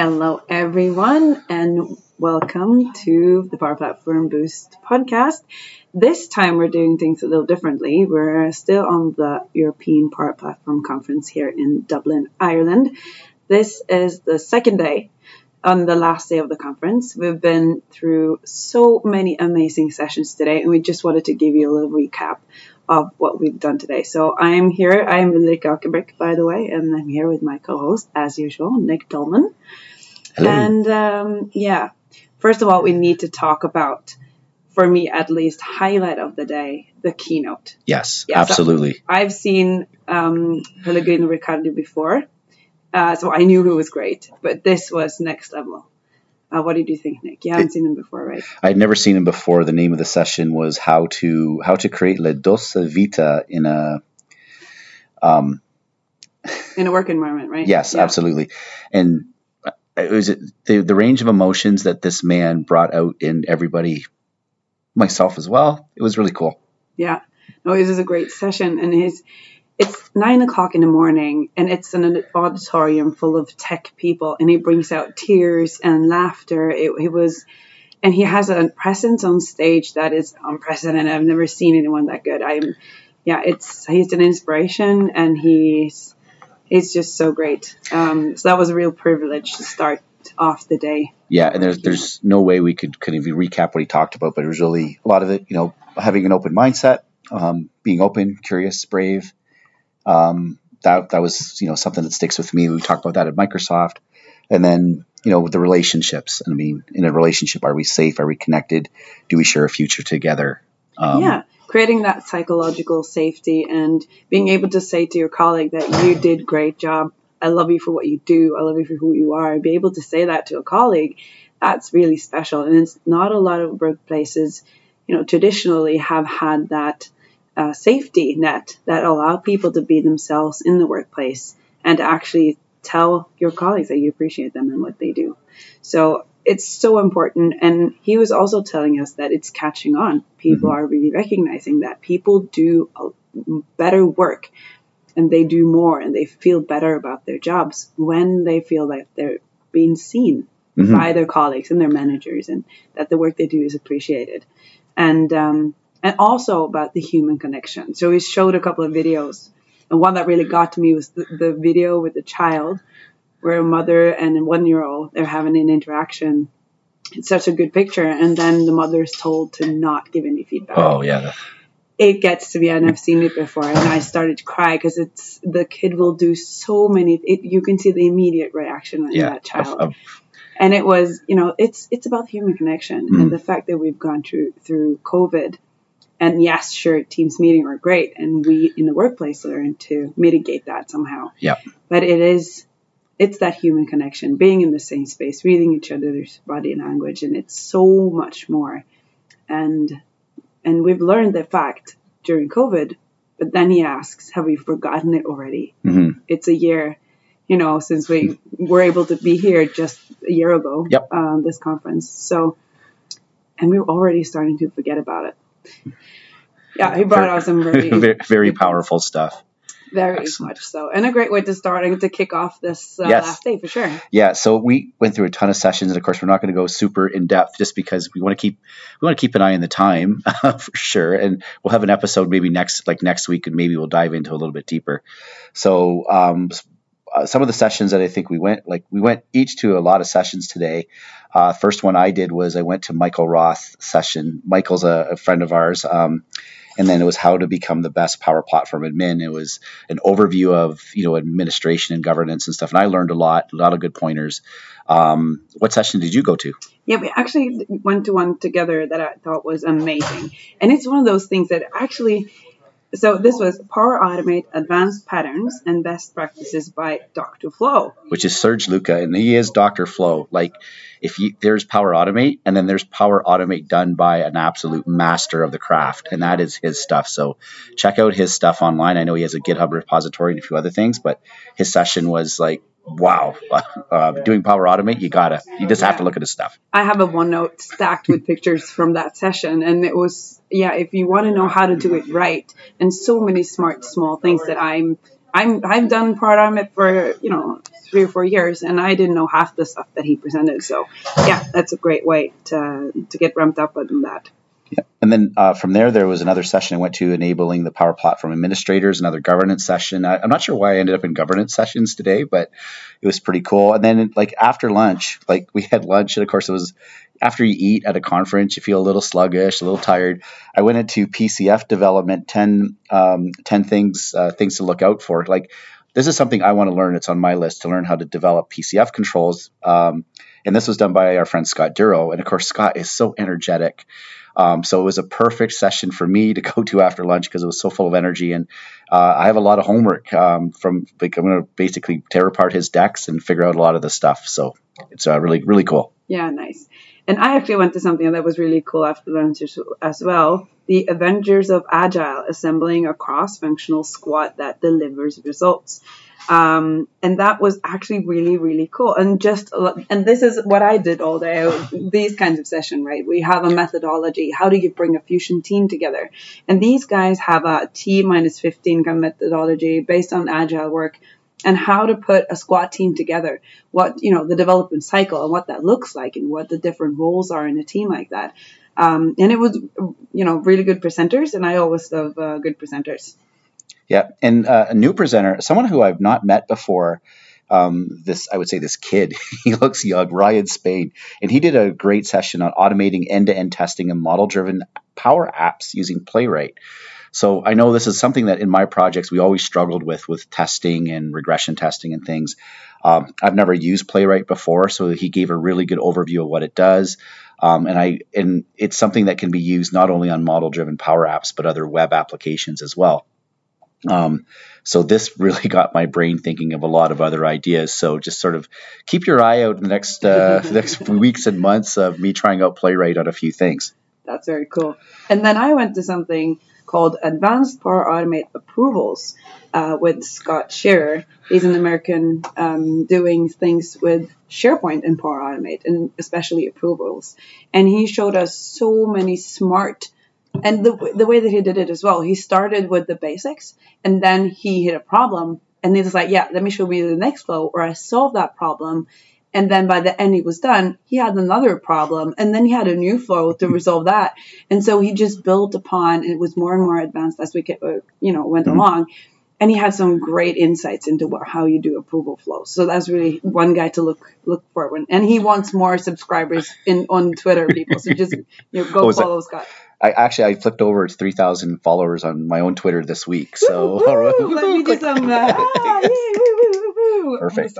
Hello, everyone, and welcome to the Power Platform Boost podcast. This time we're doing things a little differently. We're still on the European Power Platform Conference here in Dublin, Ireland. This is the second day on the last day of the conference. We've been through so many amazing sessions today, and we just wanted to give you a little recap of what we've done today. So I'm here. I'm Ulrikke Akerbæk, by the way, and I'm here with my co-host, as usual, Nick Doelman. Hello. And um, yeah, first of all, we need to talk about, for me at least, highlight of the day, the keynote. Yes, Yeah, so- absolutely. I've seen um, Pellegrino Riccardi before, uh, so I knew he was great, but this was next level. Uh, what did you think, Nick? You haven't seen him before, right? I'd never seen him before. The name of the session was how to how to create la dolce vita in a um, In a work environment, right? yes, Yeah. absolutely. And it was the the range of emotions that this man brought out in everybody, myself as well. It was really cool. Yeah. No, this is a great session, and his it's nine o'clock in the morning, and it's an auditorium full of tech people, and he brings out tears and laughter. It, it was, and he has a presence on stage that is unprecedented. I've never seen anyone that good. I'm, yeah, it's he's an inspiration, and he's he's just so great. Um, so that was a real privilege to start off the day. Yeah, and there's there's no way we could could even recap what he talked about, but it was really a lot of it. You know, having an open mindset, um, being open, curious, brave. Um, that that was you know something that sticks with me. We talked about that at Microsoft, and then you know with the relationships. I mean, in a relationship, are we safe? Are we connected? Do we share a future together? Um, yeah creating that psychological safety and being able to say to your colleague that you did great job i love you for what you do i love you for who you are be able to say that to a colleague that's really special and it's not a lot of workplaces you know traditionally have had that uh, safety net that allow people to be themselves in the workplace and to actually tell your colleagues that you appreciate them and what they do so it's so important. And he was also telling us that it's catching on. People are really recognizing that people do a- better work and they do more and they feel better about their jobs when they feel that they're being seen Mhm. by their colleagues and their managers and that the work they do is appreciated. And, um, and also about the human connection. So he showed a couple of videos. And one that really got to me was the, the video with the child where a mother and a one year old they're having an interaction. It's such a good picture, and then the mother is told to not give any feedback. Oh yeah. It gets to me, and I've seen it before, and I started to cry because it's the kid will do so many. It, you can see the immediate reaction in Yeah. that child, Of- of- and it was you know it's it's about human connection Mm. and the fact that we've gone through through COVID. And yes, sure, teams meeting are great, and we in the workplace learn to mitigate that somehow yeah. but it is it's that human connection being in the same space reading each other's body language and it's so much more and and we've learned the fact during covid but then he asks have we forgotten it already mhm. it's a year you know since we were able to be here just a year ago Yep. um, this conference so and we're already starting to forget about it yeah he brought out some very very, very powerful stuff. very Excellent. much so, and a great way to start and to kick off this uh, Yes. last day for sure. Yeah, so we went through a ton of sessions, and of course, we're not going to go super in depth just because we want to keep we want to keep an eye on the time for sure. And we'll have an episode maybe next like next week, and maybe we'll dive into a little bit deeper. So um, uh, some of the sessions that I think we went like we went each to a lot of sessions today. Uh, first one I did was I went to Michael Roth session. Michael's a, a friend of ours. Um, and then it was how to become the best power platform admin. It was an overview of you know administration and governance and stuff, and I learned a lot, a lot of good pointers. Um, what session did you go to? Yeah, we actually went to one together that I thought was amazing, and it's one of those things that actually. So this was Power Automate Advanced Patterns and Best Practices by Dr. Flow. Which is Serge Luca, and he is Doctor Flow. Like, if you there's Power Automate, and then there's Power Automate done by an absolute master of the craft, and that is his stuff. So check out his stuff online. I know he has a GitHub repository and a few other things, but his session was like, wow, uh, doing Power Automate, you gotta, you just have to look at his stuff. I have a OneNote stacked with pictures from that session, and it was yeah. If you want to know how to do it right, and so many smart small things that I'm I'm I've done Power Automate for you know three or four years, and I didn't know half the stuff that he presented. So yeah, that's a great way to to get ramped up on that. Yeah. And then uh, from there, there was another session I went to enabling the Power Platform administrators, another governance session. I, am not sure why I ended up in governance sessions today, but it was pretty cool. And then, like, after lunch, like, we had lunch, and of course, it was after you eat at a conference, you feel a little sluggish, a little tired. I went into PCF development, 10, um, 10 things, uh, things to look out for. Like, this is something I want to learn. It's on my list to learn how to develop PCF controls. Um, and this was done by our friend Scott Durow. And of course, Scott is so energetic. Um, so it was a perfect session for me to go to after lunch because it was so full of energy. And uh, I have a lot of homework um, from, like, I'm going to basically tear apart his decks and figure out a lot of the stuff. So it's uh, really, really cool. Yeah, nice. And I actually went to something that was really cool after lunch as well. The Avengers of Agile, assembling a cross-functional squad that delivers results. Um, and that was actually really, really cool. And just, and this is what I did all day, these kinds of session, right? We have a methodology. How do you bring a fusion team together? And these guys have a T minus 15 kind of methodology based on agile work and how to put a squad team together, what, you know, the development cycle and what that looks like and what the different roles are in a team like that. Um, and it was, you know, really good presenters, and I always love uh, good presenters. Yeah, and uh, a new presenter, someone who I've not met before. Um, this I would say this kid. he looks young, Ryan Spain, and he did a great session on automating end-to-end testing and model-driven power apps using Playwright. So I know this is something that in my projects we always struggled with with testing and regression testing and things. Um, I've never used Playwright before, so he gave a really good overview of what it does. Um, and I and it's something that can be used not only on model-driven Power Apps but other web applications as well. Um, so this really got my brain thinking of a lot of other ideas. So just sort of keep your eye out in the next uh, next weeks and months of me trying out Playwright on a few things. That's very cool. And then I went to something called Advanced Power Automate Approvals uh, with Scott Shearer. He's an American um, doing things with SharePoint and Power Automate, and especially approvals. And he showed us so many smart and the, the way that he did it as well, he started with the basics and then he hit a problem and he was like, yeah, let me show you the next flow where I solved that problem. And then by the end he was done, he had another problem and then he had a new flow to resolve that. And so he just built upon and it was more and more advanced as we get, uh, you know, went mm-hmm. along. And he had some great insights into what, how you do approval flows. So that's really one guy to look look for. When, and he wants more subscribers in on Twitter, people. So just you know, go follow that, Scott. I actually I flipped over. It's three thousand followers on my own Twitter this week. So let me do some. Uh, Perfect.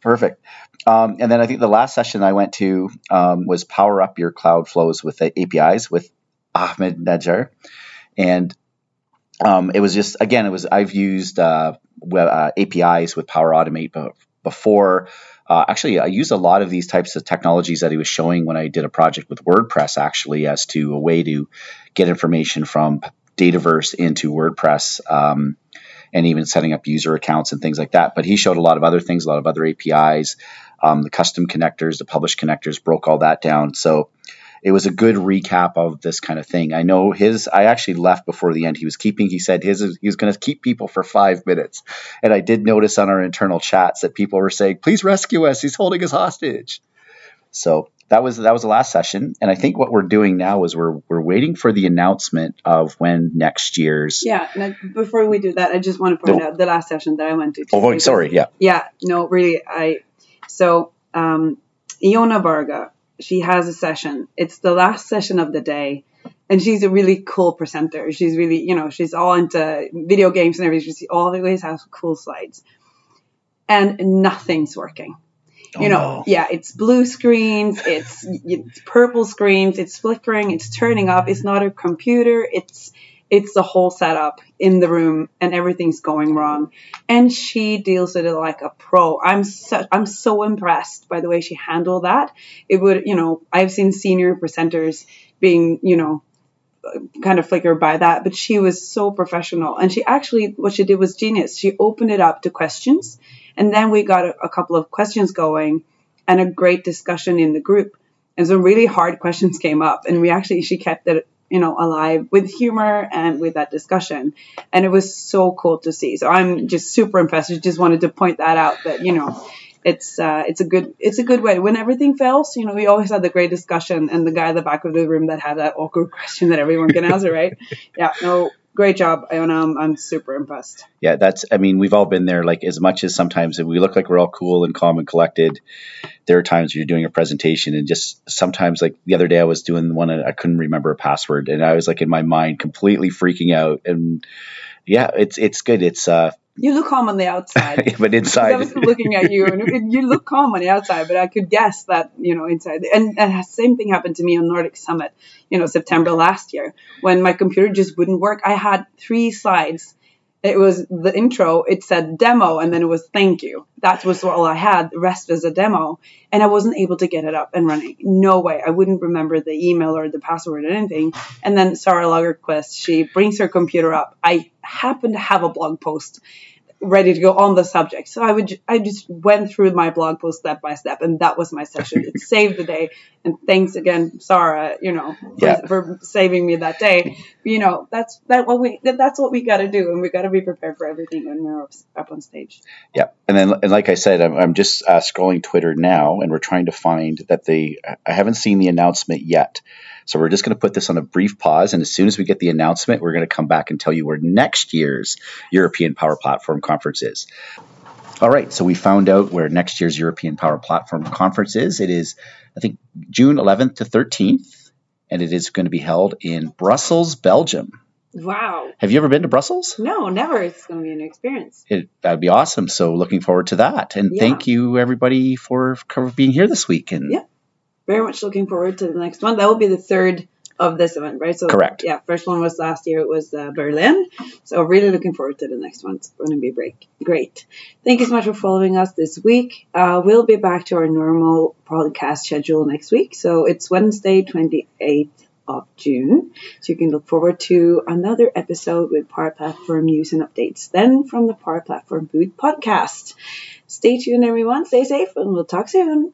Perfect. Um, and then I think the last session I went to um, was power up your cloud flows with the APIs with Ahmad Najjar, and um, it was just again it was I've used uh, web, uh, APIs with Power Automate before uh, actually, I use a lot of these types of technologies that he was showing when I did a project with WordPress, actually, as to a way to get information from Dataverse into WordPress. Um, and even setting up user accounts and things like that. But he showed a lot of other things, a lot of other APIs, um, the custom connectors, the publish connectors, broke all that down. So it was a good recap of this kind of thing. I know his. I actually left before the end. He was keeping. He said his. He was going to keep people for five minutes, and I did notice on our internal chats that people were saying, "Please rescue us. He's holding us hostage." So that was that was the last session, and I think what we're doing now is we're we're waiting for the announcement of when next year's. Yeah. Before we do that, I just want to point out the last session that I went to. Oh, sorry. Yeah. Yeah. No, really. I so um, Iona Varga she has a session. It's the last session of the day. And she's a really cool presenter. She's really, you know, she's all into video games and everything. She always has cool slides. And nothing's working. Oh, you know, no. yeah, it's blue screens, it's, it's purple screens, it's flickering, it's turning off. It's not a computer. It's it's the whole setup in the room and everything's going wrong and she deals with it like a pro i'm so i'm so impressed by the way she handled that it would you know i've seen senior presenters being you know kind of flickered by that but she was so professional and she actually what she did was genius she opened it up to questions and then we got a, a couple of questions going and a great discussion in the group and some really hard questions came up and we actually she kept it you know, alive with humor and with that discussion. And it was so cool to see. So I'm just super impressed. I just wanted to point that out that, you know, it's uh, it's a good it's a good way when everything fails you know we always had the great discussion and the guy at the back of the room that had that awkward question that everyone can answer right yeah no great job and um, i'm super impressed. Yeah that's i mean we've all been there like as much as sometimes we look like we're all cool and calm and collected there are times you're doing a presentation and just sometimes like the other day i was doing one and i couldn't remember a password and i was like in my mind completely freaking out and yeah it's it's good. It's uh you look calm on the outside, but inside, I was looking at you, and you look calm on the outside, but I could guess that you know inside. And, and the same thing happened to me on Nordic Summit, you know, September last year, when my computer just wouldn't work. I had three slides. It was the intro. It said demo, and then it was thank you. That was all I had. The rest was a demo, and I wasn't able to get it up and running. No way. I wouldn't remember the email or the password or anything. And then Sara Lagerquist, she brings her computer up. I happen to have a blog post ready to go on the subject. So I would, I just went through my blog post step by step, and that was my session. it saved the day. And thanks again, Sara, you know, for, yeah. for saving me that day. You know, that's that what we that's what we got to do, and we got to be prepared for everything when we're up on stage. Yeah, and then and like I said, I'm, I'm just uh, scrolling Twitter now, and we're trying to find that they. I haven't seen the announcement yet. So we're just going to put this on a brief pause. And as soon as we get the announcement, we're going to come back and tell you where next year's European Power Platform Conference is. All right, so we found out where next year's European Power Platform Conference is. It is, I think, June 11th to 13th, and it is going to be held in Brussels, Belgium. Wow. Have you ever been to Brussels? No, never. It's going to be an experience. It, that'd be awesome. So looking forward to that. And yeah. thank you, everybody, for, for being here this week. And yeah very much looking forward to the next one. That will be the third of this event, right? So correct. Yeah, first one was last year. It was uh, Berlin. So really looking forward to the next one. It's going to be great. Great. Thank you so much for following us this week. Uh, we'll be back to our normal podcast schedule next week. So it's Wednesday, 28th of June. So you can look forward to another episode with Power Platform news and updates. Then from the Power Platform Boost podcast. Stay tuned, everyone. Stay safe, and we'll talk soon.